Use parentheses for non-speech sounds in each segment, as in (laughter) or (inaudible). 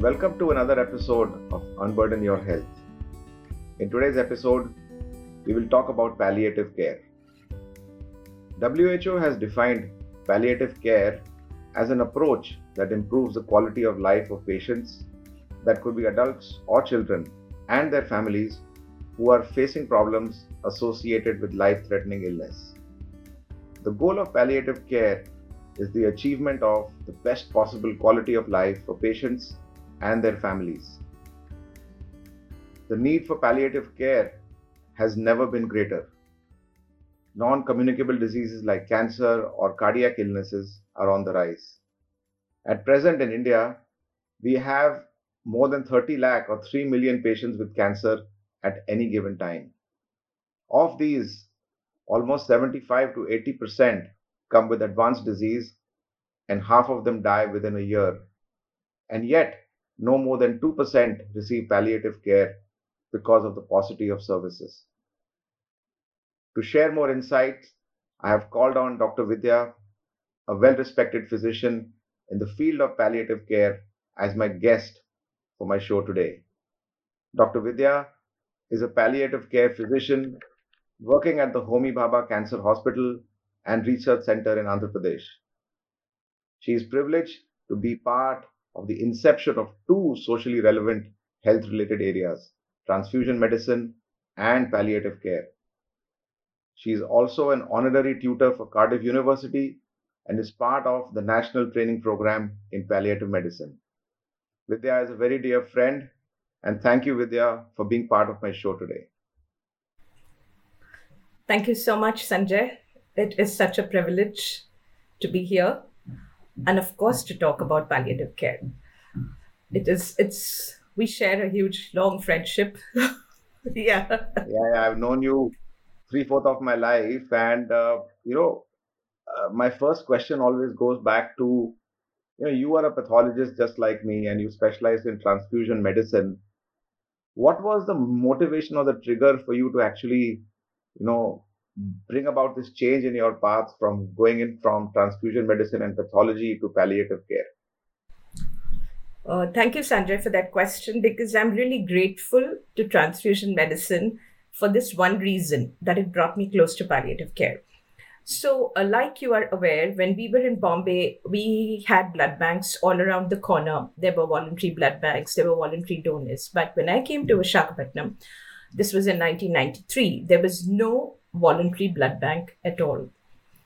Welcome to another episode of Unburden Your Health. In today's episode, we will talk about palliative care. WHO has defined palliative care as an approach that improves the quality of life of patients, that could be adults or children, and their families who are facing problems associated with life threatening illness. The goal of palliative care is the achievement of the best possible quality of life for patients and their families. The need for palliative care has never been greater. Non communicable diseases like cancer or cardiac illnesses are on the rise. At present in India, we have more than 30 lakh or 3 million patients with cancer at any given time. Of these, almost 75 to 80% come with advanced disease and half of them die within a year. And yet, no more than 2% receive palliative care because of the paucity of services. To share more insights, I have called on Dr. Vidya, a well respected physician in the field of palliative care, as my guest for my show today. Dr. Vidya is a palliative care physician working at the Homi Bhabha Cancer Hospital and Research Center in Andhra Pradesh. She is privileged to be part of the inception of two socially relevant health related areas transfusion medicine and palliative care. She is also an honorary tutor for Cardiff University and is part of the national training program in palliative medicine. Vidya is a very dear friend, and thank you, Vidya, for being part of my show today. Thank you so much, Sanjay. It is such a privilege to be here and of course to talk about palliative care. It is it's we share a huge long friendship. (laughs) Yeah. yeah i've known you three fourths of my life. And uh, you know uh, my first question always goes back to you know you are a pathologist just like me and you specialize in transfusion medicine. What was the motivation or the trigger for you to actually you know bring about this change in your path from going in from transfusion medicine and pathology to palliative care? Uh, thank you, Sanjay, for that question because I'm really grateful to transfusion medicine for this one reason that it brought me close to palliative care. So, uh, like you are aware, when we were in Bombay, we had blood banks all around the corner. There were voluntary blood banks, there were voluntary donors. But when I came to Visakhapatnam, this was in 1993, there was no voluntary blood bank at all.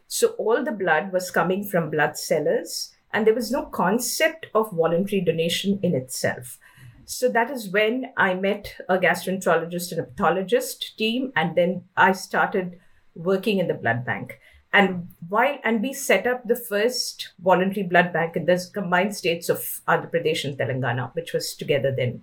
So all the blood was coming from blood sellers, and there was no concept of voluntary donation in itself. So that is when I met a gastroenterologist and a pathologist team, and then I started working in the blood bank. And while and we set up the first voluntary blood bank in the combined states of Andhra Pradesh and Telangana, which was together then.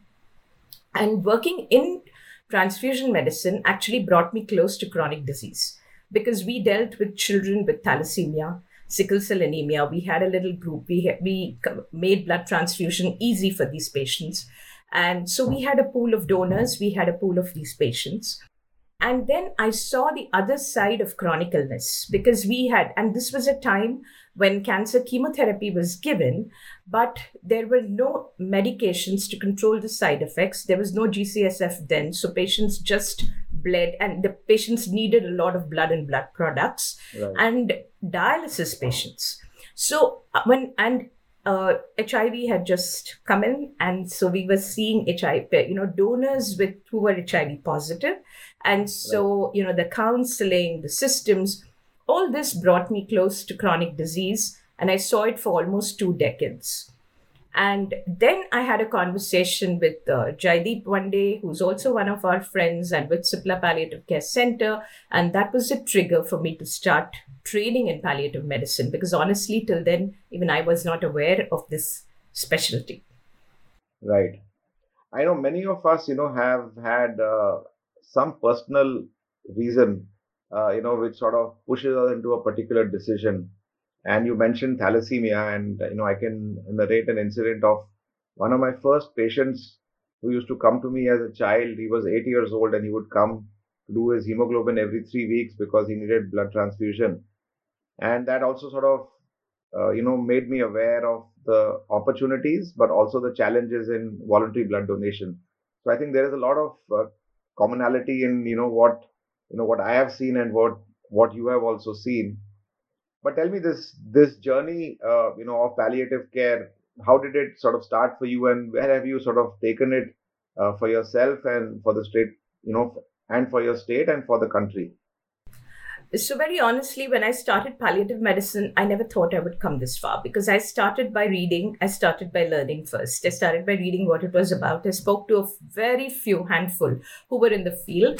And working in transfusion medicine actually brought me close to chronic disease because we dealt with children with thalassemia, sickle cell anemia. We had a little group. We, we made blood transfusion easy for these patients. And so we had a pool of donors, we had a pool of these patients. And then I saw the other side of chronic illness because we had, and this was a time when cancer chemotherapy was given, but there were no medications to control the side effects. There was no GCSF then, so patients just bled, and the patients needed a lot of blood and blood products, right. and dialysis patients. So uh, when and uh, HIV had just come in, and so we were seeing HIV, you know, donors with who were HIV positive, and so right. you know the counseling, the systems all this brought me close to chronic disease, and I saw it for almost two decades. And then I had a conversation with uh, Jaideep one day, who's also one of our friends, and with Cipla Palliative Care Center. And that was a trigger for me to start training in palliative medicine because honestly, till then, even I was not aware of this specialty. Right. I know many of us, you know, have had uh, some personal reason uh, you know, which sort of pushes us into a particular decision. And you mentioned thalassemia, and you know, I can narrate an incident of one of my first patients who used to come to me as a child. He was eight years old, and he would come to do his hemoglobin every three weeks because he needed blood transfusion. And that also sort of uh, you know, made me aware of the opportunities, but also the challenges in voluntary blood donation. So I think there is a lot of uh, commonality in you know what you know what I have seen and what what you have also seen. But tell me this this journey, uh, you know, of palliative care. How did it sort of start for you, and where have you sort of taken it uh, for yourself and for the state, you know, and for your state and for the country? So, very honestly, when I started palliative medicine, I never thought I would come this far because I started by reading, I started by learning first. I started by reading what it was about. I spoke to a very few handful who were in the field.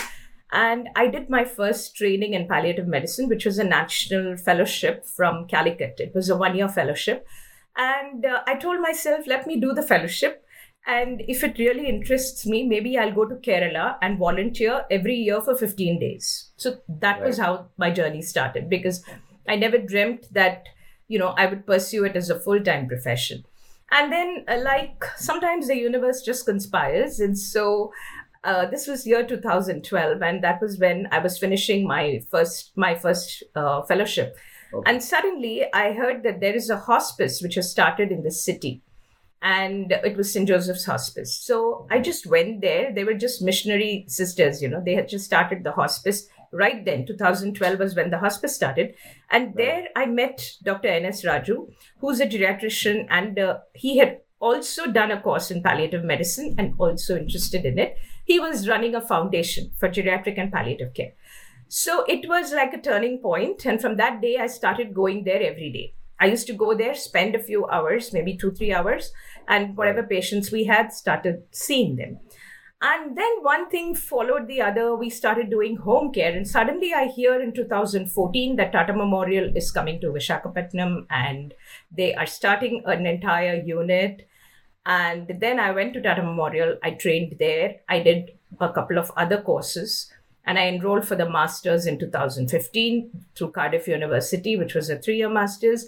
And I did my first training in palliative medicine, which was a national fellowship from Calicut. It was a one year fellowship. And uh, I told myself, let me do the fellowship and if it really interests me, maybe I'll go to Kerala and volunteer every year for 15 days. So that right. was how my journey started because I never dreamt that, you know, I would pursue it as a full time profession. And then, uh, like, sometimes the universe just conspires. And so uh, this was year 2012 and that was when i was finishing my first my first uh, fellowship okay. and suddenly i heard that there is a hospice which has started in the city and it was St. Joseph's Hospice. So I just went there. They were just missionary sisters, you know, they had just started the hospice right then. 2012 was when the hospice started. And there I met Dr. N.S. Raju, who's a geriatrician, and uh, he had also done a course in palliative medicine and also interested in it. He was running a foundation for geriatric and palliative care. So it was like a turning point, And from that day, I started going there every day. I used to go there, spend a few hours, maybe two, three hours, and whatever patients we had started seeing them. And then one thing followed the other. We started doing home care. And suddenly I hear in 2014 that Tata Memorial is coming to Vishakhapatnam and they are starting an entire unit. And then I went to Tata Memorial. I trained there. I did a couple of other courses and I enrolled for the master's in 2015 through Cardiff University, which was a three year master's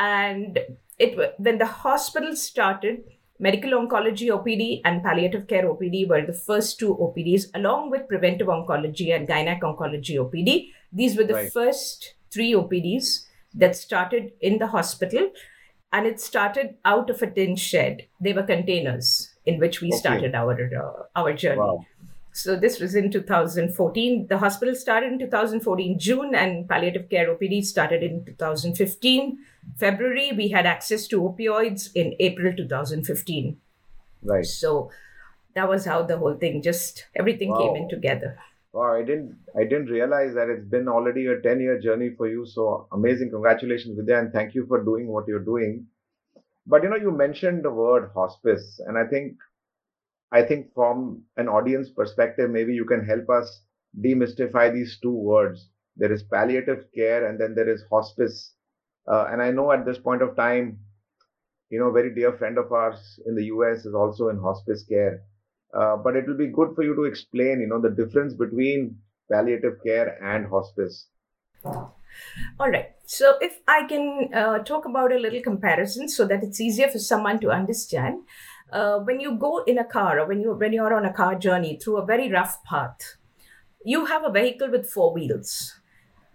and it when the hospital started medical oncology opd and palliative care opd were the first two opds along with preventive oncology and gynec oncology opd these were the right. first three opds that started in the hospital and it started out of a tin shed they were containers in which we okay. started our uh, our journey wow. So this was in 2014. The hospital started in 2014 June, and palliative care OPD started in 2015 February. We had access to opioids in April 2015. Right. So that was how the whole thing just everything wow. came in together. Wow, I didn't I didn't realize that it's been already a 10 year journey for you. So amazing. Congratulations, Vidya, and thank you for doing what you're doing. But you know, you mentioned the word hospice, and I think I think from an audience perspective, maybe you can help us demystify these two words. There is palliative care and then there is hospice. Uh, and I know at this point of time, you know, a very dear friend of ours in the US is also in hospice care. Uh, but it will be good for you to explain, you know, the difference between palliative care and hospice. All right. So, if I can uh, talk about a little comparison so that it's easier for someone to understand uh, when you go in a car or when you when you're on a car journey through a very rough path, you have a vehicle with four wheels.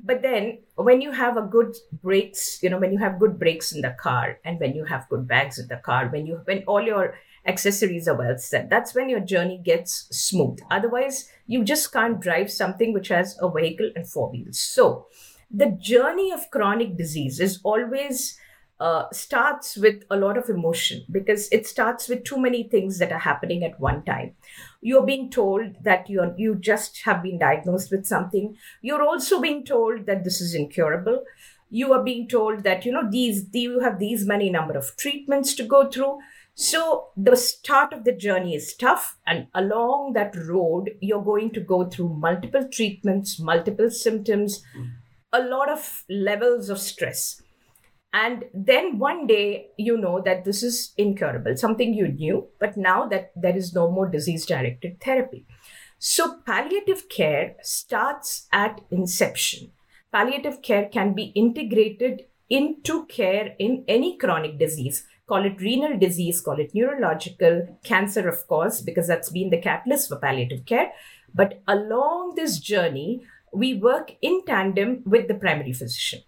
But then when you have a good brakes, you know, when you have good brakes in the car and when you have good bags in the car, when you when all your accessories are well set, that's when your journey gets smooth. Otherwise, you just can't drive something which has a vehicle and four wheels. So the journey of chronic disease is always uh, starts with a lot of emotion because it starts with too many things that are happening at one time. You're being told that you you just have been diagnosed with something. You're also being told that this is incurable. You are being told that you know these you have these many number of treatments to go through. So the start of the journey is tough, and along that road, you're going to go through multiple treatments, multiple symptoms, a lot of levels of stress and then one day you know that this is incurable something you knew but now that there is no more disease directed therapy. So palliative care starts at inception. Palliative care can be integrated into care in any chronic disease. Call it renal disease call it neurological cancer of course because that's been the catalyst for palliative care. But along this journey we work in tandem with the primary physician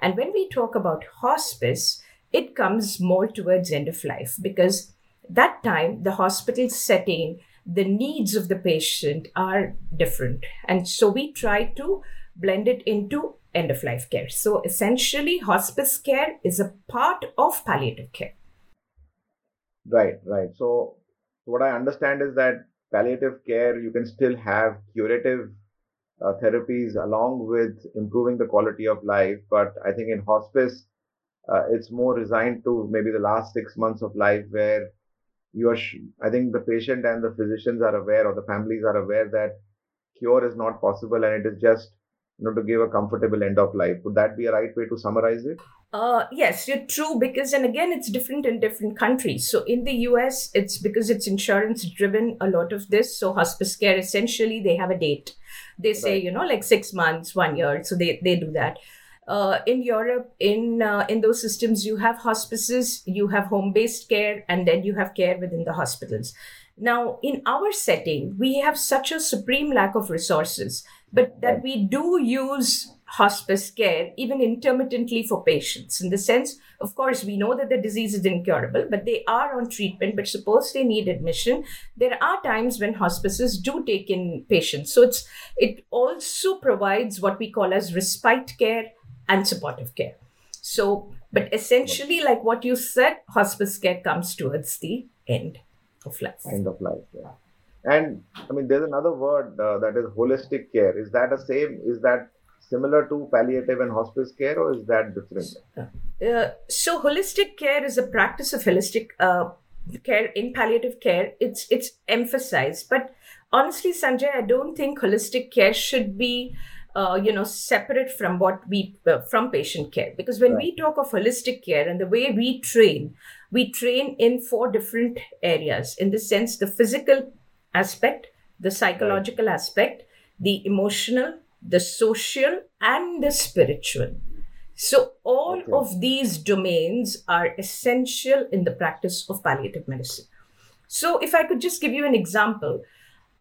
And when we talk about hospice, it comes more towards end of life because that time the hospital setting the needs of the patient are different. And so we try to blend it into end of life care. So essentially hospice care is a part of palliative care. Right right. So what i understand is that palliative care you can still have curative uh, therapies along with improving the quality of life. But i think in hospice uh, it's more resigned to maybe the last six months of life where you are sh- i think the patient and the physicians are aware or the families are aware that cure is not possible and it is just you know to give a comfortable end of life. Would that be a right way to summarize it uh, yes, you're true because, and again, it's different in different countries. So in the US, it's because it's insurance driven, a lot of this. So hospice care, essentially, they have a date. They say, right. you know, like six months, one year. So they, they do that uh, in Europe, in uh, in those systems, you have hospices, you have home based care, and then you have care within the hospitals. Now, in our setting, we have such a supreme lack of resources, but that we do use hospice care even intermittently for patients. In the sense, of course, we know that the disease is incurable, but they are on treatment. But suppose they need admission, there are times when hospices do take in patients. So it's it also provides what we call as respite care and supportive care. So, but essentially, like what you said, hospice care comes towards the end of life. End of life, yeah. And I mean, there's another word uh, that is holistic care. Is that the same? Is that similar to palliative and hospice care, or is that different? Uh, so, holistic care is a practice of holistic uh, care in palliative care. It's it's emphasized, but honestly, Sanjay, I don't think holistic care should be uh, you know separate from what we uh, from patient care because when right. we talk of holistic care and the way we train we train in four different areas in the sense the physical aspect the psychological right. aspect the emotional the social and the spiritual. So all okay. of these domains are essential in the practice of palliative medicine. So if i could just give you an example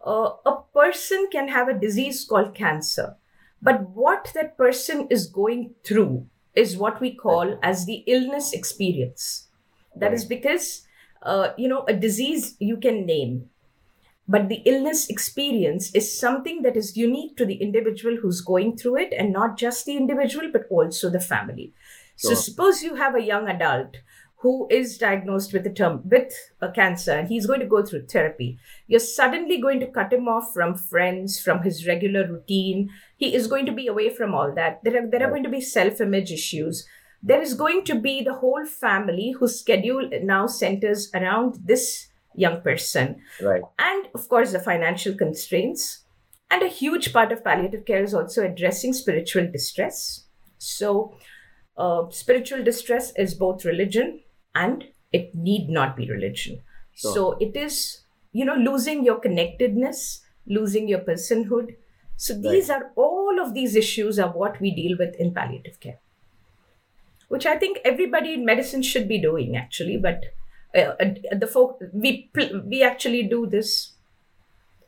uh, a person can have a disease called cancer but what that person is going through is what we call as the illness experience. That is because, uh, you know, a disease you can name, but the illness experience is something that is unique to the individual who's going through it and not just the individual, but also the family. Sure. So, suppose you have a young adult who is diagnosed with a term with a cancer and he's going to go through therapy. You're suddenly going to cut him off from friends from his regular routine. He is going to be away from all that. There are, there are going to be self-image issues. There is going to be the whole family whose schedule now centers around this young person right and of course the financial constraints and a huge part of palliative care is also addressing spiritual distress so uh, spiritual distress is both religion and it need not be religion. Sure. So it is, you know, losing your connectedness, losing your personhood. So these right. are all of these issues are what we deal with in palliative care, which I think everybody in medicine should be doing actually. But uh, uh the folk we we actually do this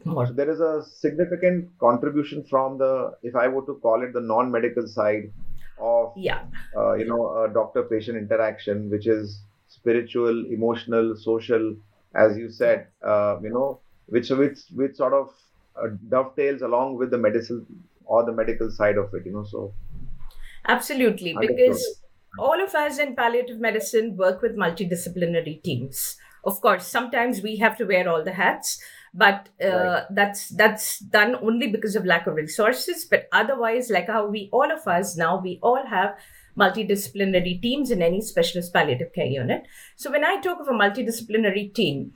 more. There is a significant contribution from the, if I were to call it the non-medical side of, yeah, uh, you know, doctor-patient interaction, which is spiritual, emotional, social, as you said, uh, you know, which which which sort of uh, dovetails along with the medicine or the medical side of it, you know. So absolutely, because all of us in palliative medicine work with multidisciplinary teams. Of course, sometimes we have to wear all the hats, but uh, right. that's that's done only because of lack of resources. But otherwise, like how we all of us now, we all have multidisciplinary teams in any specialist palliative care unit. So when I talk of a multidisciplinary team,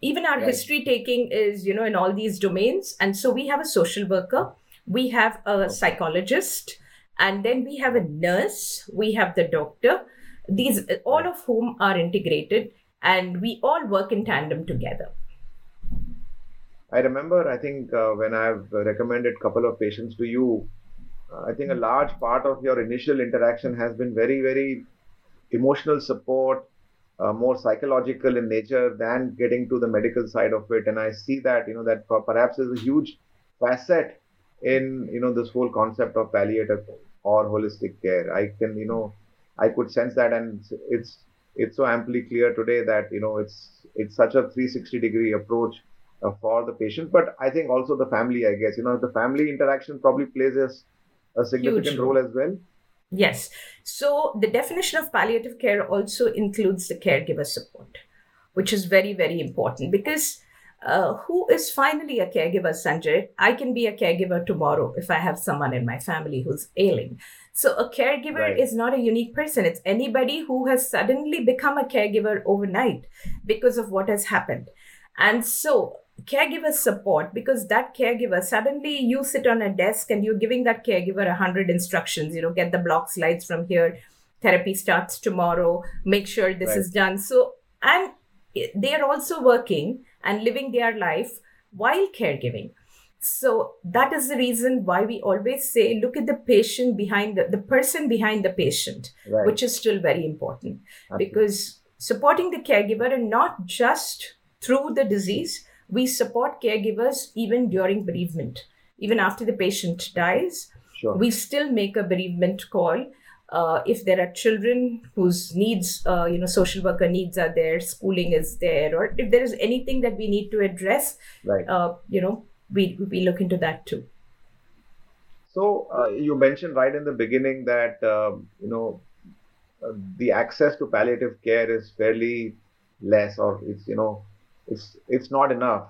even our right. history taking is, you know, in all these domains. And so we have a social worker, we have a psychologist, and then we have a nurse, we have the doctor. These all of whom are integrated and we all work in tandem together. I remember, I think, uh, when I've recommended a couple of patients to you, I think a large part of your initial interaction has been very, very emotional support, uh, more psychological in nature than getting to the medical side of it. And I see that, you know, that perhaps is a huge facet in you know this whole concept of palliative or holistic care. I can you know I could sense that, and it's it's so amply clear today that you know it's it's such a 360 degree approach uh, for the patient, but I think also the family. I guess you know the family interaction probably plays a, a significant Huge. role as well. Yes. So the definition of palliative care also includes the caregiver support, which is very, very important because uh, who is finally a caregiver, Sanjay? I can be a caregiver tomorrow if I have someone in my family who's ailing. So a caregiver Right. is not a unique person. It's anybody who has suddenly become a caregiver overnight because of what has happened. And so caregiver support because that caregiver suddenly you sit on a desk and you're giving that caregiver a hundred instructions you know get the block slides from here therapy starts tomorrow make sure this Right. is done so and they are also working and living their life while caregiving so that is the reason why we always say look at the patient behind the, the person behind the patient Right. which is still very important Absolutely. because supporting the caregiver and not just through the disease we support caregivers even during bereavement even after the patient dies sure. we still make a bereavement call uh, if there are children whose needs uh, you know social worker needs are there schooling is there or if there is anything that we need to address right. uh, you know we we look into that too So uh, you mentioned right in the beginning that um, you know uh, the access to palliative care is fairly less, or it's you know it's it's not enough.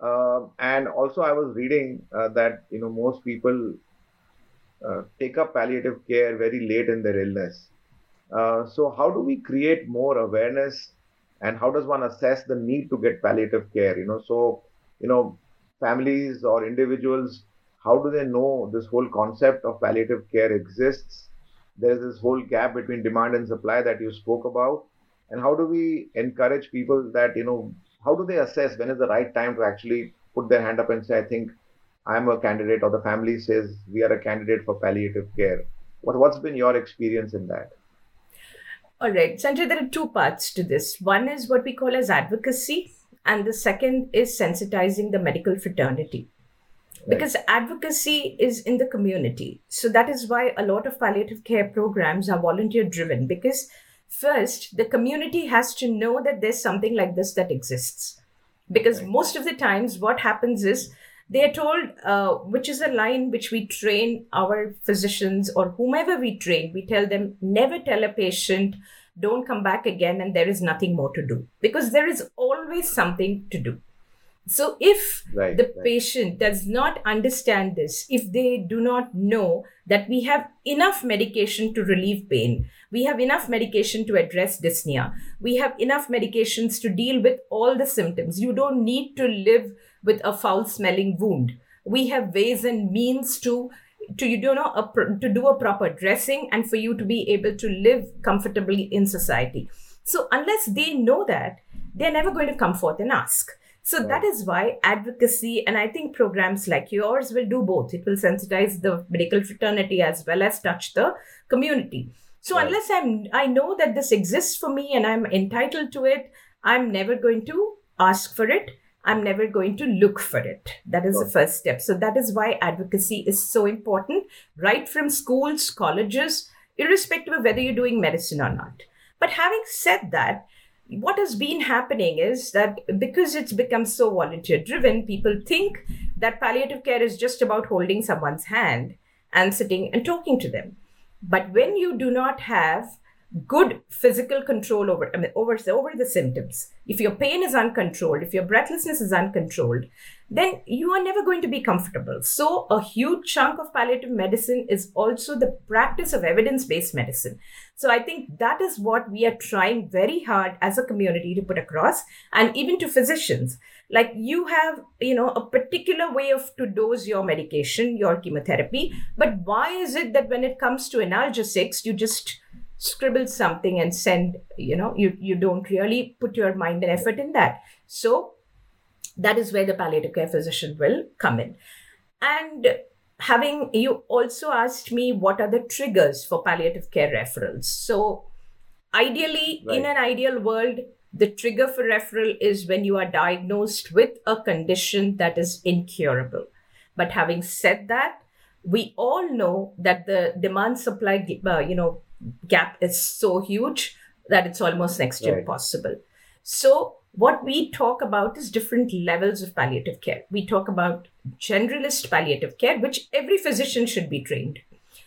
Um and also, I was reading uh, that you know most people uh, take up palliative care very late in their illness. Uh, so how do we create more awareness, and how does one assess the need to get palliative care? You know, so you know families or individuals how do they know this whole concept of palliative care exists there's this whole gap between demand and supply that you spoke about and how do we encourage people that you know how do they assess when is the right time to actually put their hand up and say i think i'm a candidate or the family says we are a candidate for palliative care what, what's been your experience in that All right, Sanjay, there are two parts to this. One is what we call as advocacy, and the second is sensitizing the medical fraternity. Because advocacy is in the community. So that is why a lot of palliative care programs are volunteer driven. Because first, the community has to know that there's something like this that exists. Because Right. most of the times, what happens is they are told, uh, which is a line which we train our physicians or whomever we train, we tell them never tell a patient, don't come back again, and there is nothing more to do. Because there is always something to do. So if Right, the right. patient does not understand this, if they do not know that we have enough medication to relieve pain, we have enough medication to address dyspnea, we have enough medications to deal with all the symptoms. You don't need to live with a foul smelling wound. We have ways and means to to you know a, to do a proper dressing and for you to be able to live comfortably in society. So unless they know that, they're never going to come forth and ask. So that is why advocacy and I think programs like yours will do both. It will sensitize the medical fraternity as well as touch the community. So Right. unless I'm I know that this exists for me and I'm entitled to it, I'm never going to ask for it. I'm never going to look for it. That is the first step. So that is why advocacy is so important, right from schools, colleges, irrespective of whether you're doing medicine or not. But having said that, what has been happening is that because it's become so volunteer driven, people think that palliative care is just about holding someone's hand and sitting and talking to them. But when you do not have good physical control over I mean, over over the symptoms, if your pain is uncontrolled, if your breathlessness is uncontrolled, then you are never going to be comfortable. So a huge chunk of palliative medicine is also the practice of evidence-based medicine. So I think that is what we are trying very hard as a community to put across, and even to physicians. Like you have, you know, a particular way of to dose your medication, your chemotherapy, but why is it that when it comes to analgesics, you just scribble something and send, you know, you you don't really put your mind and effort in that. So that is where the palliative care physician will come in. And having you also asked me what are the triggers for palliative care referrals. So ideally, in an ideal world, the trigger for referral is when you are diagnosed with a condition that is incurable. But having said that, we all know that the demand supply, uh, you know, gap is so huge that it's almost next to Right. impossible. So what we talk about is different levels of palliative care. We talk about generalist palliative care, which every physician should be trained.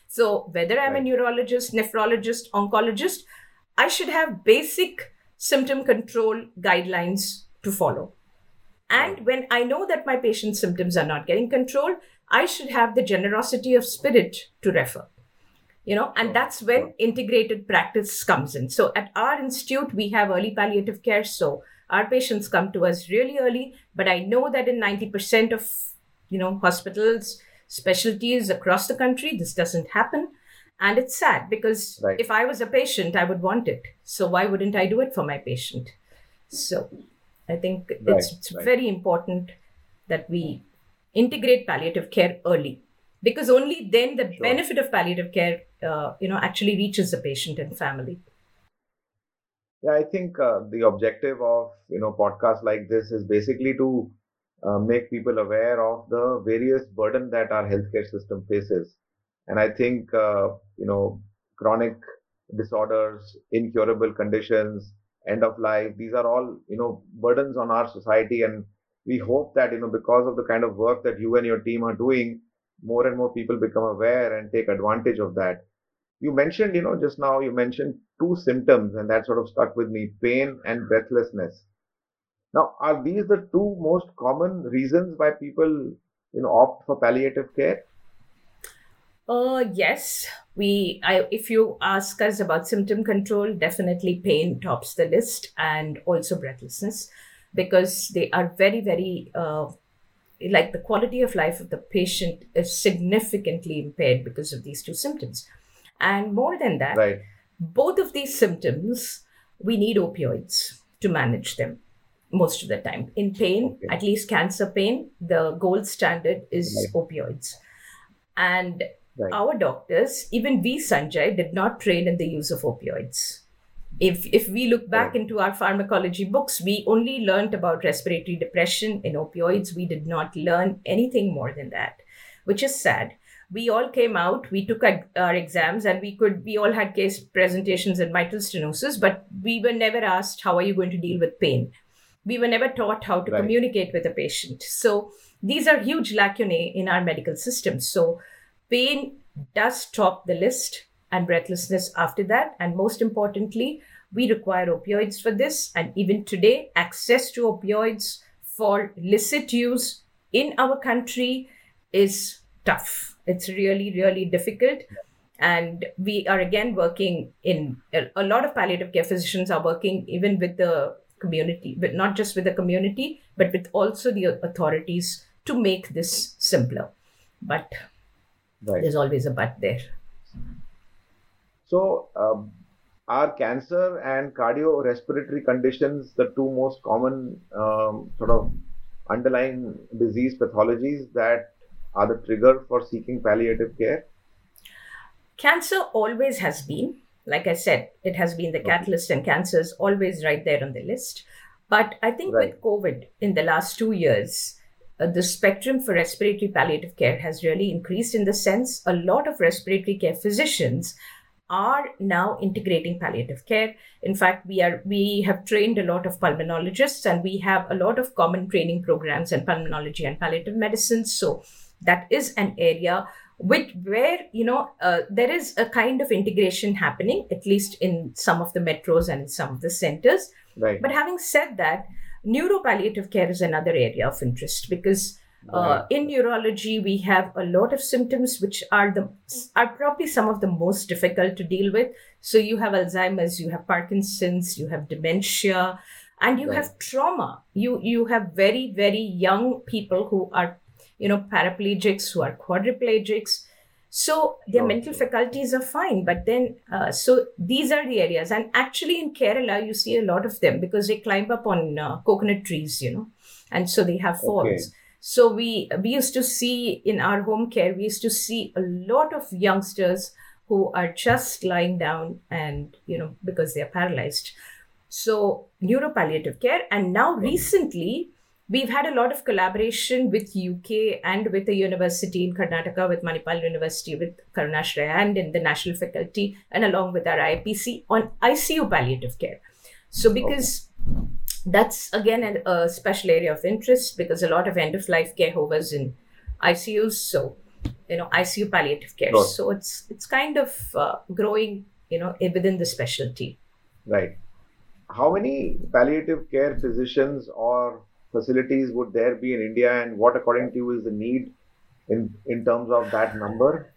So whether I'm a neurologist, nephrologist, oncologist, I should have basic symptom control guidelines to follow. And when I know that my patient's symptoms are not getting controlled, I should have the generosity of spirit to refer. You know, and that's when integrated practice comes in. So at our institute, we have early palliative care. So our patients come to us really early, but I know that in 90% of, you know, hospitals, specialties across the country, this doesn't happen. And it's sad because Right. if I was a patient, I would want it. So why wouldn't I do it for my patient? So I think it's, it's right. very important that we integrate palliative care early because only then the Sure. benefit of palliative care uh, you know actually reaches the patient and family. Yeah, I think uh, the objective of you know podcasts like this is basically to uh, make people aware of the various burden that our healthcare system faces, and I think uh, you know chronic disorders, incurable conditions, end of life. These are all you know burdens on our society, and we hope that you know because of the kind of work that you and your team are doing, more and more people become aware and take advantage of that you mentioned, you know, just now you mentioned two symptoms, and that sort of stuck with me pain and breathlessness. Now, are these the two most common reasons why people, you know, opt for palliative care? uh yes we i if you ask us about symptom control definitely pain tops the list and also breathlessness because they are very very uh, like the quality of life of the patient is significantly impaired because of these two symptoms and more than that Right, both of these symptoms we need opioids to manage them most of the time. In pain Okay. at least cancer pain the gold standard is Right. opioids. And right, our doctors even we sanjay did not train in the use of opioids. If if we look back Right. into our pharmacology books we only learned about respiratory depression in opioids. We did not learn anything more than that which is sad we all came out we took our, exams and we could we all had case presentations in mitral stenosis but we were never asked how are you going to deal with pain? We were never taught how to Right. communicate with a patient. So these are huge lacunae in our medical system. So pain does top the list and breathlessness after that and most importantly we require opioids for this and even today access to opioids for licit use in our country is tough it's really really difficult. And we are again working in a, a lot of palliative care physicians are working even with the community but not just with the community but with also the authorities to make this simpler. But right. there's always a but there. So, um, are cancer and cardiorespiratory conditions the two most common um, sort of underlying disease pathologies that are the trigger for seeking palliative care? cancer always has been like i said it has been the Okay. catalyst and cancer is always right there on the list but i think Right. with covid in the last 2 years uh, the spectrum for respiratory palliative care has really increased in the sense a lot of respiratory care physicians are now integrating palliative care in fact we are we have trained a lot of pulmonologists and we have a lot of common training programs in pulmonology and palliative medicine so that is an area which where you know uh, there is a kind of integration happening at least in some of the metros and in some of the centers Right. but having said that neuropalliative care is another area of interest because uh, Right. in neurology we have a lot of symptoms which are the are probably some of the most difficult to deal with so you have alzheimer's you have parkinson's you have dementia and you Right. have trauma you you have very very young people who are you know paraplegics who are quadriplegics. So their Sure, mental faculties are fine but then uh, so these are the areas. And actually in kerala you see a lot of them because they climb up on uh, coconut trees you know and so they have falls. Okay. so we we used to see in our home care we used to see a lot of youngsters who are just lying down and you know because they are paralyzed. So neuropalliative care and now recently we've had a lot of collaboration with UK and with the university in Karnataka, with Manipal University, with Karunashraya and in the national faculty, and along with our IPC on ICU palliative care. So because okay. that's again a, a, special area of interest because a lot of end of life care hovers in ICUs. So you know ICU palliative care. Sure. So it's it's kind of uh, growing you know within the specialty. Right. How many palliative care physicians or facilities would there be in India, and what, according to you, is the need in in terms of that number?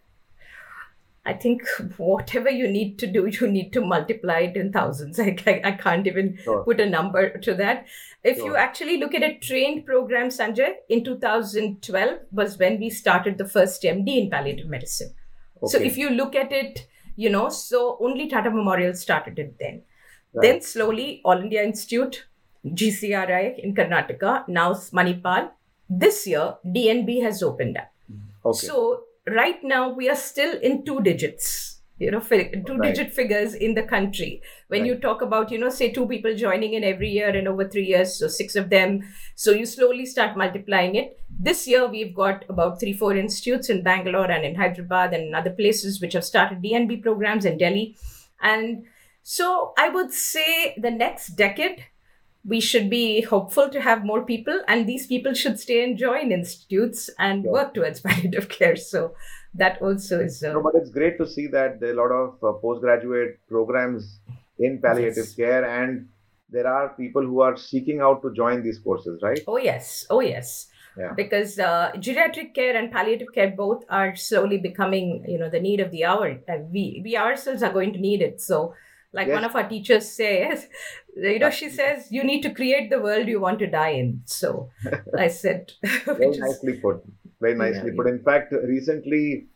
I think whatever you need to do, you need to multiply it in thousands. (laughs) I, I, I can't even sure. put a number to that. If sure. you actually look at a trained program, Sanjay, in 2012 was when we started the first MD in palliative medicine. Okay. So if you look at it, you know, so only Tata Memorial started it then. Right. Then slowly, All India Institute, GCRI in Karnataka, now Manipal. This year, DNB has opened up. Mm-hmm. Okay. So right now we are still in two digits you know two digit right. figures in the country when right. you talk about you know say two people joining in every year and over 3 years so six of them so you slowly start multiplying it this year we've got about 3 4 institutes in bangalore and in hyderabad and in other places which have started dnb programs in delhi and so i would say the next decade we should be hopeful to have more people and these people should stay and join institutes and yeah. work towards (laughs) palliative care so that also is uh, no, but it's great to see that there are a lot of uh, postgraduate programs in palliative yes. care and there are people who are seeking out to join these courses right oh yes oh yes yeah. because uh, geriatric care and palliative care both are slowly becoming you know the need of the hour and we we ourselves are going to need it so like yes. one of our teachers says you know she says you need to create the world you want to die in. So (laughs) i said (laughs) very nicely is, put. Very nicely yeah, put in fact recently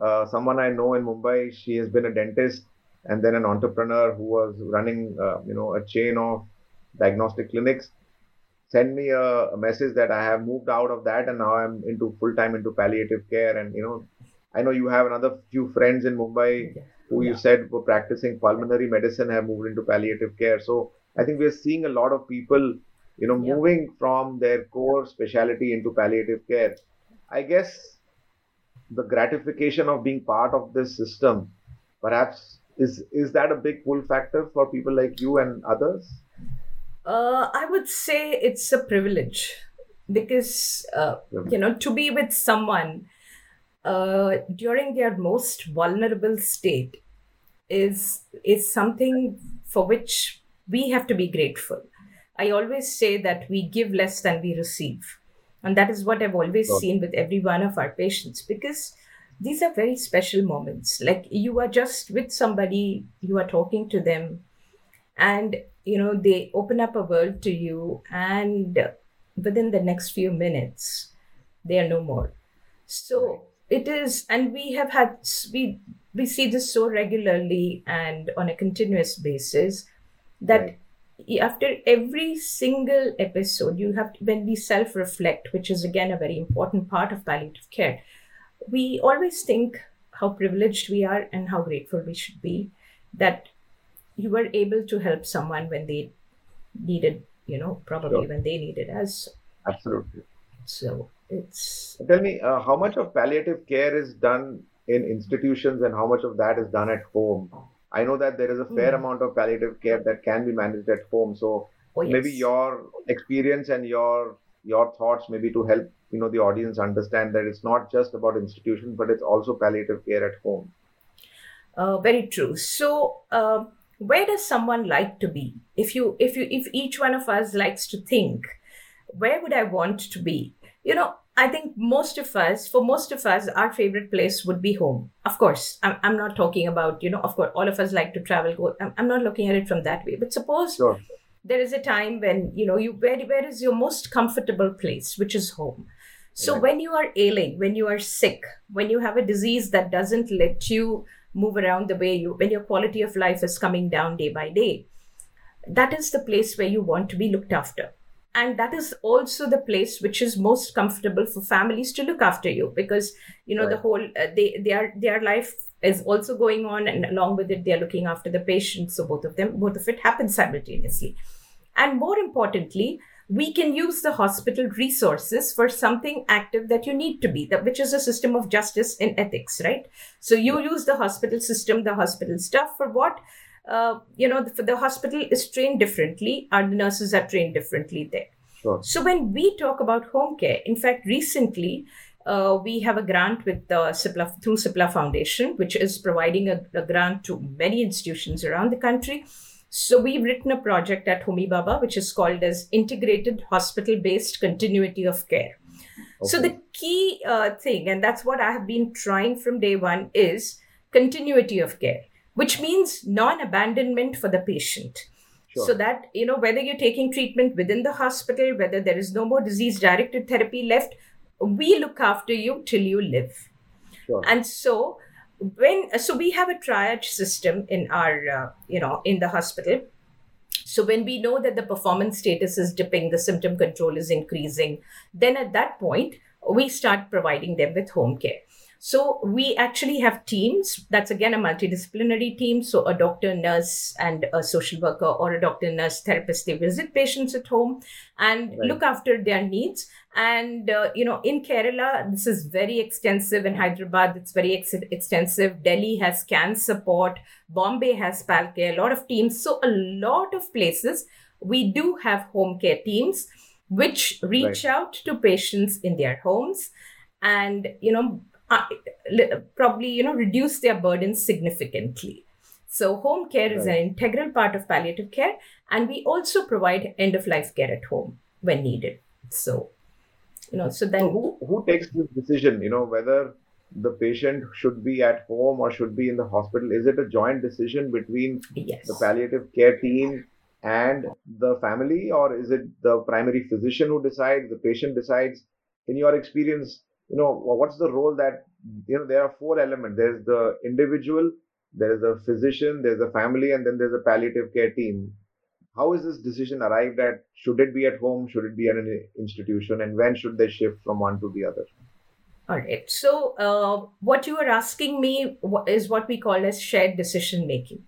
uh, someone i know in mumbai she has been a dentist and then an entrepreneur who was running uh, you know a chain of diagnostic clinics send me a, a, message that i have moved out of that and now i'm into full time into palliative care. And you know i know you have another few friends in mumbai. Yeah who you said were practicing pulmonary medicine have moved into palliative care. So I think we're seeing a lot of people, you know, yeah. moving from their core specialty into palliative care. I guess the gratification of being part of this system, perhaps, is is that a big pull factor for people like you and others? Uh, I would say it's a privilege because uh, you know to be with someone uh, during their most vulnerable state is is something for which we have to be grateful. I always say that we give less than we receive. And that is what I've always seen with every one of our patients because these are very special moments. Like you are just with somebody, you are talking to them, and you know, they open up a world to you, and within the next few minutes, they are no more. So it is, and we have had, we we see this so regularly and on a continuous basis that right. after every single episode you have to, when we self reflect which is again a very important part of palliative care we always think how privileged we are and how grateful we should be that you were able to help someone when they needed you know probably sure. when they needed us absolutely so it's tell me uh, how much of palliative care is done in institutions and how much of that is done at home. I know that there is a fair mm. amount of palliative care that can be managed at home. So oh, yes. maybe your experience and your your thoughts maybe to help you know the audience understand that it's not just about institution but it's also palliative care at home. Uh, very true. So. Uh, where does someone like to be if you if you if each one of us likes to think where would i want to be you know I think most of us, for most of us, our favorite place would be home. Of course, I'm, I'm not talking about, you know, of course, all of us like to travel. Go, I'm, I'm not looking at it from that way. But suppose sure. there is a time when, you know, you where, where is your most comfortable place, which is home. So when you are ailing, when you are sick, when you have a disease that doesn't let you move around the way you, when your quality of life is coming down day by day, that is the place where you want to be looked after and that is also the place which is most comfortable for families to look after you because you know right. the whole uh, they their their life is also going on and along with it they're looking after the patient so both of them both of it happens simultaneously and more importantly we can use the hospital resources for something active that you need to be, that which is a system of justice and ethics, right? So you use the hospital system, the hospital stuff for what? Uh, you know, the, the hospital is trained differently. Our nurses are trained differently there. Sure. So when we talk about home care, in fact, recently uh, we have a grant with the Cipla, through Cipla Foundation, which is providing a, a, grant to many institutions around the country. So we've written a project at Homi Bhabha, which is called as Integrated Hospital-Based Continuity of Care. Okay. So the key uh, thing, and that's what I have been trying from day one, is continuity of care, which means non-abandonment for the patient. Sure. So that, you know, whether you're taking treatment within the hospital, whether there is no more disease directed therapy left, we look after you till you live. Sure. And so when so we have a triage system in our uh, you know in the hospital so when we know that the performance status is dipping the symptom control is increasing then at that point we start providing them with home care so we actually have teams. That's again a multidisciplinary team. So a doctor, nurse, and a social worker or a doctor, nurse, therapist, they visit patients at home and right. look after their needs. And, uh, you know, in Kerala, this is very extensive. In Hyderabad, it's very ex- extensive. Delhi has CanSupport. Bombay has PALCare, a lot of teams. So a lot of places, we do have home care teams which reach right. out to patients in their homes and you know uh, probably you know reduce their burdens significantly so home care right. is an integral part of palliative care and we also provide end of life care at home when needed so you know so then so who, who takes this decision you know whether the patient should be at home or should be in the hospital is it a joint decision between yes. the palliative care team and the family or is it the primary physician who decides the patient decides in your experience you know what's the role that you know there are four elements. There's the individual there's the physician there's the family and then there's a palliative care team. How is this decision arrived at? Should it be at home? Should it be at an institution? And when should they shift from one to the other? All right so uh, what you are asking me is what we call as shared decision making.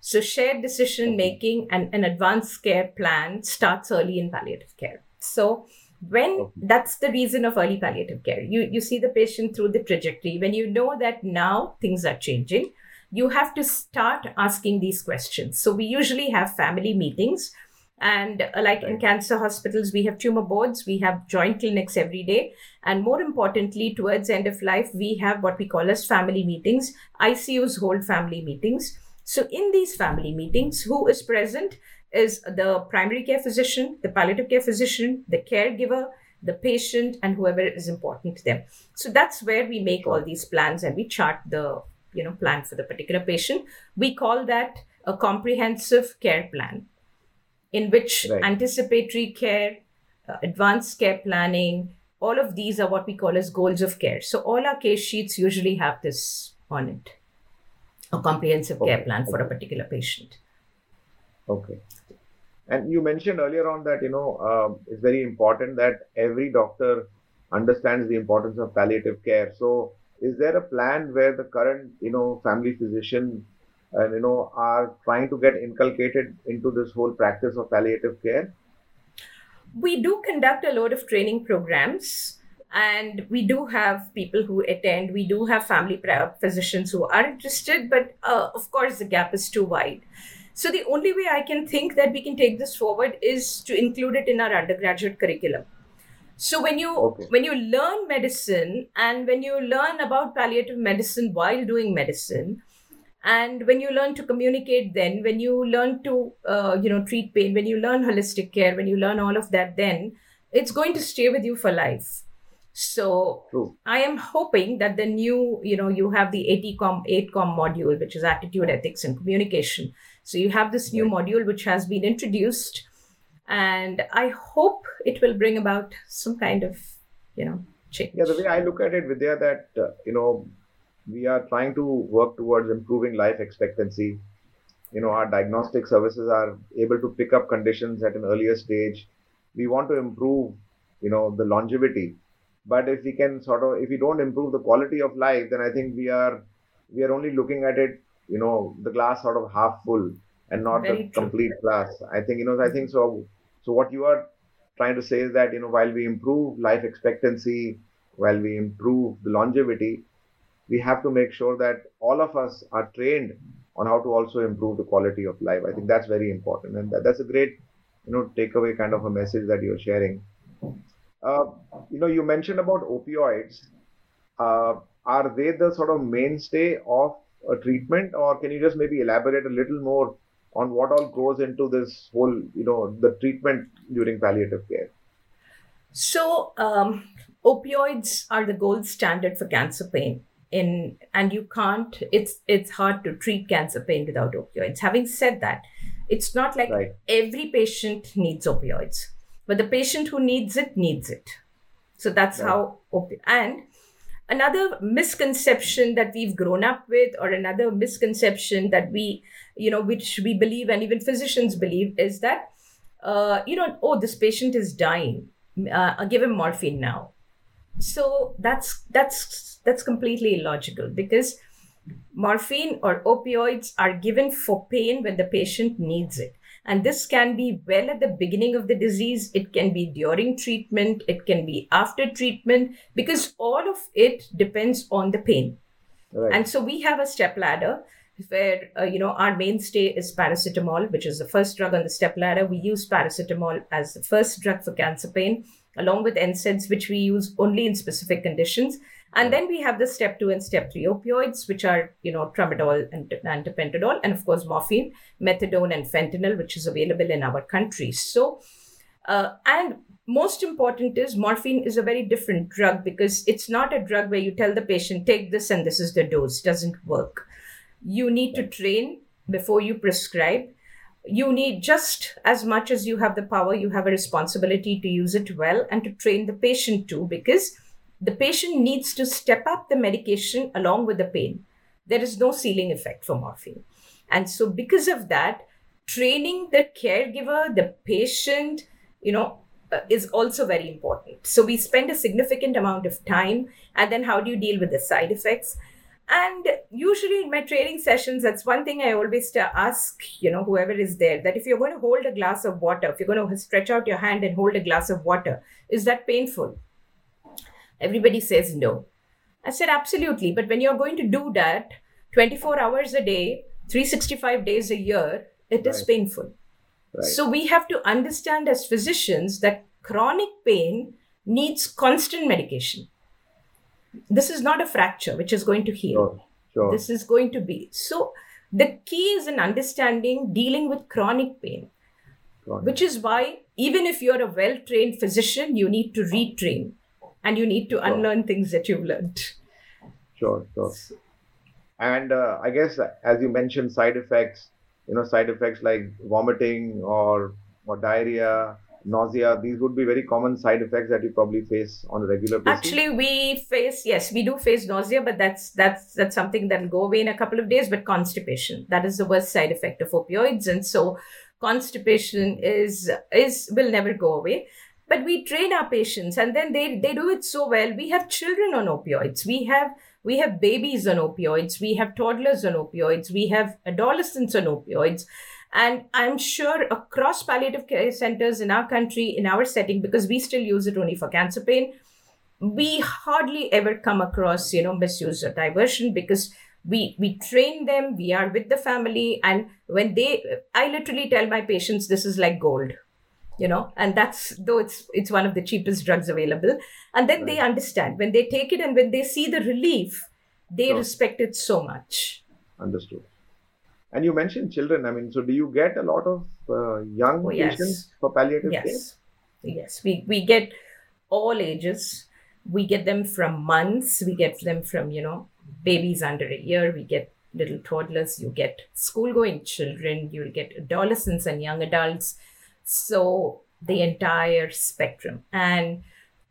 So shared decision making and an advanced care plan starts early in palliative care. So when that's the reason of early palliative care. You you see the patient through the trajectory. When you know that now things are changing you have to start asking these questions. So we usually have family meetings and uh, like right. in cancer hospitals we have tumor boards we have joint clinics every day. And more importantly towards end of life we have what we call as family meetings. Icus hold family meetings. So in these family meetings who is present is the primary care physician, the palliative care physician, the caregiver, the patient, and whoever is important to them. So that's where we make all these plans and we chart the you know plan for the particular patient. We call that a comprehensive care plan, in which right. anticipatory care, uh, advanced care planning, all of these are what we call as goals of care. So all our case sheets usually have this on it, a comprehensive okay. care plan for a particular patient. Okay. And you mentioned earlier on that, you know, uh, it's very important that every doctor understands the importance of palliative care. So, is there a plan where the current, you know, family physician, uh, you know, are trying to get inculcated into this whole practice of palliative care? We do conduct a lot of training programs and we do have people who attend we do have family physicians who are interested but uh, of course the gap is too wide so the only way I can think that we can take this forward is to include it in our undergraduate curriculum. So when you okay. when you learn medicine and when you learn about palliative medicine while doing medicine, and when you learn to communicate, then when you learn to uh, you know treat pain, when you learn holistic care, when you learn all of that, then it's going to stay with you for life. So True. I am hoping that the new, you know, you have the AETCOM, AETCOM module, which is attitude, ethics, and communication. So you have this new module which has been introduced, and I hope it will bring about some kind of, you know, change. Yeah, the way I look at it, Vidya, that uh, you know, we are trying to work towards improving life expectancy. You know, our diagnostic services are able to pick up conditions at an earlier stage. We want to improve, you know, the longevity but if we can sort of if we don't improve the quality of life then i think we are we are only looking at it you know the glass sort of half full and not Very the true. complete glass i think you know i think so so what you are trying to say is that you know while we improve life expectancy, while we improve the longevity, we have to make sure that all of us are trained on how to also improve the quality of life. I think that's very important, and that, that's a great you know takeaway kind of a message that you're sharing. Uh, you know, you mentioned about opioids. Uh, are they the sort of mainstay of a treatment, or can you just maybe elaborate a little more on what all goes into this whole, you know, the treatment during palliative care? So, um, opioids are the gold standard for cancer pain. In and you can't. It's it's hard to treat cancer pain without opioids. Having said that, it's not like Right. every patient needs opioids, but the patient who needs it needs it. So that's Right. how opi- and another misconception that we've grown up with or another misconception that we you know which we believe and even physicians believe is that uh, you know oh this patient is dying. Uh, give him morphine now. So that's that's that's completely illogical because morphine or opioids are given for pain when the patient needs it and this can be well at the beginning of the disease it can be during treatment it can be after treatment because all of it depends on the pain. Right. and so we have a step ladder where uh, you know our mainstay is paracetamol which is the first drug on the step ladder. We use paracetamol as the first drug for cancer pain along with NSAIDs which we use only in specific conditions and then we have the step 2 and step 3 opioids which are you know tramadol and, and tapentadol and of course morphine methadone and fentanyl which is available in our country. So uh, and most important is morphine is a very different drug because it's not a drug where you tell the patient take this and this is the dose. Doesn't work. You need to train before you prescribe. You need just as much as you have the power you have a responsibility to use it well and to train the patient too because the patient needs to step up the medication along with the pain. There is no ceiling effect for morphine. And so because of that training the caregiver the patient you know uh, is also very important. So we spend a significant amount of time and then how do you deal with the side effects? And usually in my training sessions that's one thing i always ask you know whoever is there that if you're going to hold a glass of water if you're going to stretch out your hand and hold a glass of water is that painful everybody says no i said absolutely but when you're going to do that 24 hours a day 365 days a year it is Right. painful right. so we have to understand as physicians that chronic pain needs constant medication. This is not a fracture which is going to heal. sure. Sure. This is going to be. So the key is in understanding dealing with chronic pain, it. which is why even if you're a well trained physician, you need to retrain and you need to Sure. unlearn things that you've learned. Sure, sure. And uh, I guess as you mentioned, side effects, you know, side effects like vomiting or or diarrhea, nausea, these would be very common side effects that you probably face on a regular basis. Actually, we face yes, we do face nausea, but that's that's that's something that'll go away in a couple of days. But constipation, that is the worst side effect of opioids, and so constipation is is will never go away. But we train our patients, and then they they do it so well. We have children on opioids. We have we have babies on opioids. We have toddlers on opioids. We have adolescents on opioids. And I'm sure across palliative care centers in our country, in our setting, because we still use it only for cancer pain, we hardly ever come across you know misuse or diversion because we we train them we are with the family and when they i literally tell my patients this is like gold you know and that's though it's it's one of the cheapest drugs available. And then they understand when they take it and when they see the relief they Sure. respect it so much. Understood. And you mentioned children. I mean, so do you get a lot of uh, young Oh, yes. patients for palliative care? yes. Yes. We we get all ages. We get them from months. We get them from you know babies under a year. We get little toddlers. You get school going children. You'll get adolescents and young adults so the entire spectrum. And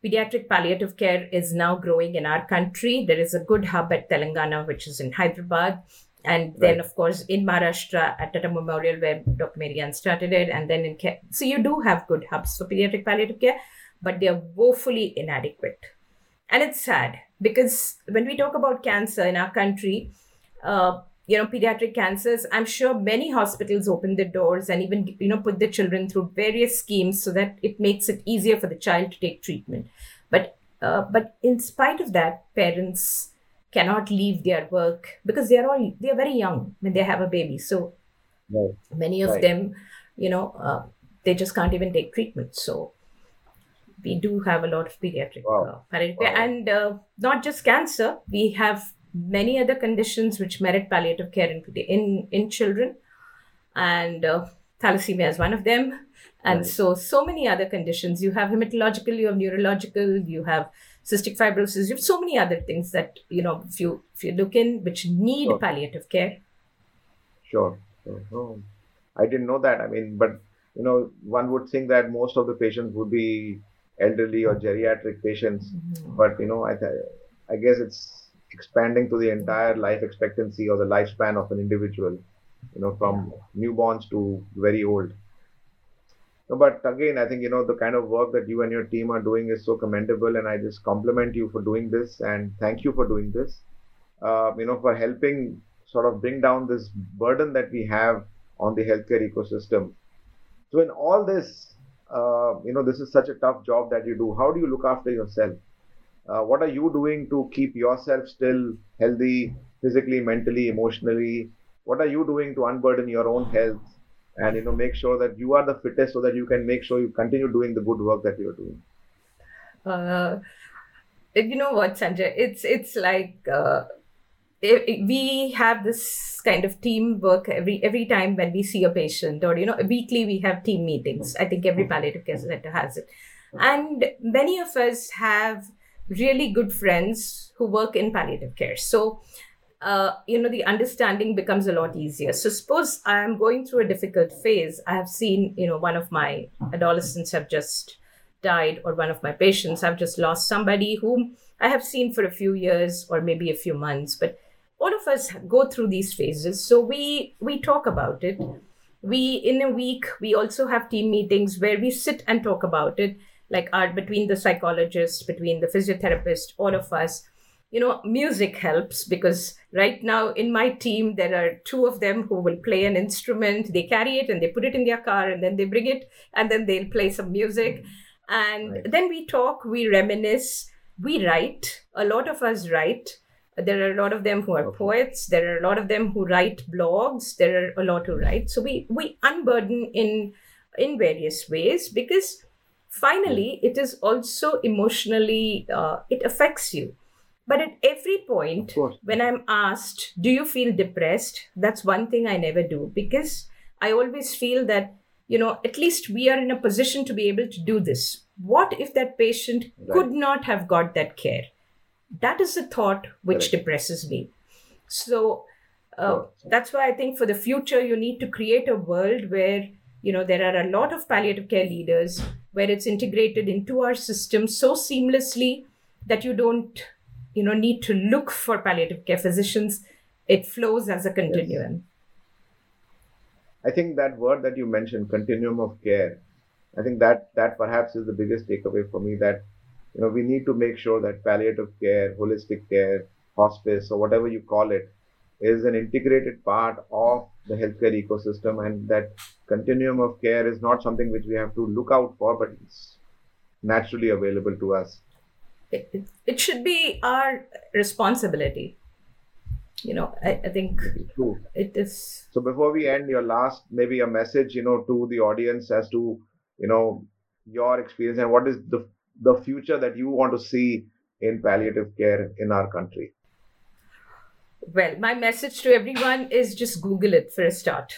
pediatric palliative care is now growing in our country. There is a good hub at telangana which is in hyderabad. And then Right. of course in maharashtra at tata memorial where dr marianne started it. And then in Ke- so you do have good hubs for pediatric palliative care but they're woefully inadequate. And it's sad because when we talk about cancer in our country uh, you know pediatric cancers i'm sure many hospitals open their doors and even you know put the children through various schemes so that it makes it easier for the child to take treatment but uh, but in spite of that parents cannot leave their work because they are all they are very young when they have a baby so right. many of right. them you know uh, they just can't even take treatment so we do have a lot of pediatric wow. uh, wow. and uh, not just cancer we have many other conditions which merit palliative care in in, in children and uh, thalassemia is one of them and right. so so many other conditions you have hematological you have neurological you have cystic fibrosis you have so many other things that you know if you if you look in which need sure. palliative care sure, sure. Oh, i didn't know that i mean but you know one would think that most of the patients would be elderly or geriatric patients mm-hmm. but you know i th- i guess it's expanding to the entire life expectancy or the lifespan of an individual you know from newborns to very old. No, but again i think you know the kind of work that you and your team are doing is so commendable and i just compliment you for doing this and thank you for doing this. Uh, you know for helping sort of bring down this burden that we have on the healthcare ecosystem. So in all this uh, you know this is such a tough job that you do. How do you look after yourself uh, what are you doing to keep yourself still healthy physically mentally emotionally? What are you doing to unburden your own health? And you know make sure that you are the fittest so that you can make sure you continue doing the good work that you're doing. Uh, you know what sanjay? It's it's like uh, it, it, we have this kind of teamwork every every time when we see a patient or you know weekly we have team meetings. I think every palliative care center has it. And many of us have really good friends who work in palliative care. So uh, you know the understanding becomes a lot easier. So suppose i am going through a difficult phase. I have seen you know one of my adolescents have just died or one of my patients i've just lost somebody whom i have seen for a few years or maybe a few months. But all of us go through these phases. So we we talk about it. We in a week we also have team meetings where we sit and talk about it like our between the psychologist between the physiotherapist all of us you know, music helps because right now in my team, there are two of them who will play an instrument. They carry it and they put it in their car and then they bring it and then they'll play some music. And right. then we talk, we reminisce, we write. A lot of us write. There are a lot of them who are okay. poets. There are a lot of them who write blogs. There are a lot who write. So we, we unburden in in various ways because finally it is also emotionally uh, it affects you but at every point, when I'm asked, Do you feel depressed? That's one thing I never do because I always feel that, you know, at least we are in a position to be able to do this. What if that patient right. could not have got that care? That is a thought which right. depresses me. So uh, that's why I think for the future, you need to create a world where you know there are a lot of palliative care leaders where it's integrated into our system so seamlessly that you don't you know need to look for palliative care physicians it flows as a continuum yes. i think that word that you mentioned continuum of care i think that that perhaps is the biggest takeaway for me that you know we need to make sure that palliative care holistic care hospice or whatever you call it is an integrated part of the healthcare ecosystem and that continuum of care is not something which we have to look out for but it's naturally available to us. It, it should be our responsibility. You know i, I think True. it is. So before we end your last maybe a message you know to the audience as to you know your experience and what is the the future that you want to see in palliative care in our country well my message to everyone is just google it for a start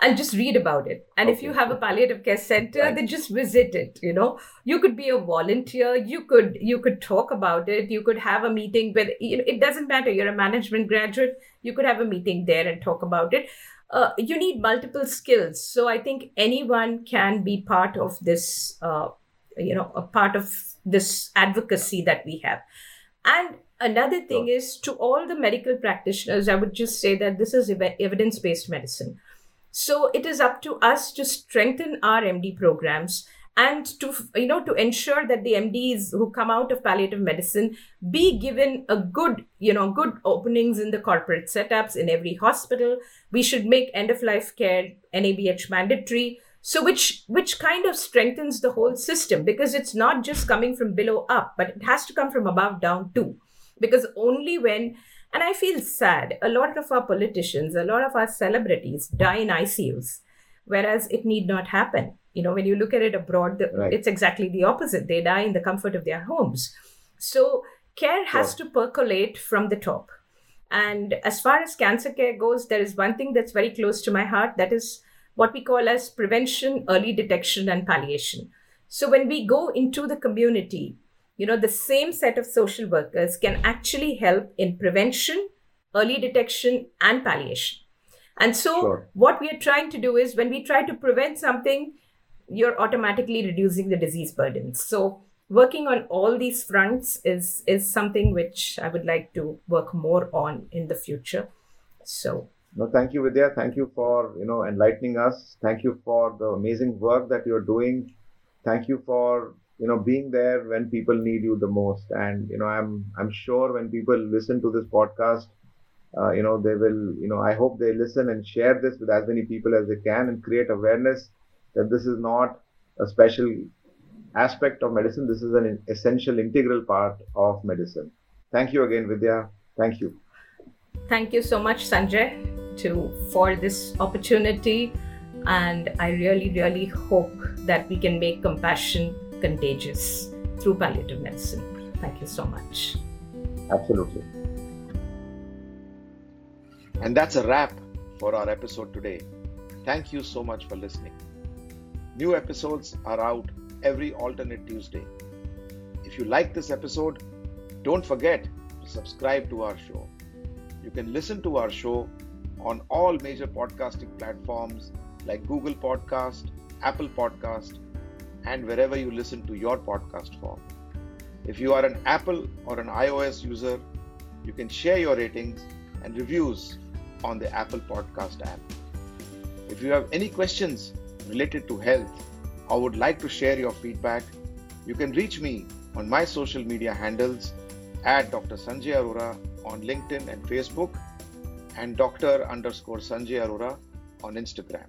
and just read about it. And okay. if you have a palliative care center, right. then just visit it. You know, you could be a volunteer. You could you could talk about it. You could have a meeting with. You know, it doesn't matter. You're a management graduate. You could have a meeting there and talk about it. Uh, you need multiple skills. So I think anyone can be part of this. Uh, you know, a part of this advocacy that we have. And another thing sure. is to all the medical practitioners, I would just say that this is evidence based medicine. So it is up to us to strengthen our MD programs and to you know to ensure that the mds who come out of palliative medicine be given a good you know good openings in the corporate setups in every hospital. We should make end of life care nabh mandatory so which which kind of strengthens the whole system? Because it's not just coming from below up but it has to come from above down too. Because only when and i feel sad a lot of our politicians a lot of our celebrities die in icus whereas it need not happen. You know when you look at it abroad the, right. it's exactly the opposite. They die in the comfort of their homes. So care has sure. to percolate from the top. And as far as cancer care goes there is one thing that's very close to my heart that is what we call as prevention early detection and palliation so when we go into the community you know the same set of social workers can actually help in prevention early detection and palliation and so sure. what we are trying to do is when we try to prevent something you're automatically reducing the disease burden. So working on all these fronts is is something which I would like to work more on in the future. So no, thank you, Vidya. Thank you for you know enlightening us. Thank you for the amazing work that you're doing. Thank you for you know being there when people need you the most. And you know, I'm I'm sure when people listen to this podcast, uh, you know they will you know I hope they listen and share this with as many people as they can and create awareness that this is not a special aspect of medicine. This is an essential, integral part of medicine. Thank you again, Vidya. Thank you. Thank you so much, Sanjay, to for this opportunity. And I really, really hope that we can make compassion contagious through palliative medicine. Thank you so much. Absolutely. And that's a wrap for our episode today. Thank you so much for listening. New episodes are out every alternate Tuesday. If you like this episode, don't forget to subscribe to our show. You can listen to our show on all major podcasting platforms like Google Podcast, Apple Podcast, and wherever you listen to your podcast form. If you are an Apple or an iOS user, you can share your ratings and reviews on the Apple Podcast app. If you have any questions related to health or would like to share your feedback, you can reach me on my social media handles at Dr. Sanjay Arora on LinkedIn and Facebook and Dr. underscore Sanjay Arora on Instagram.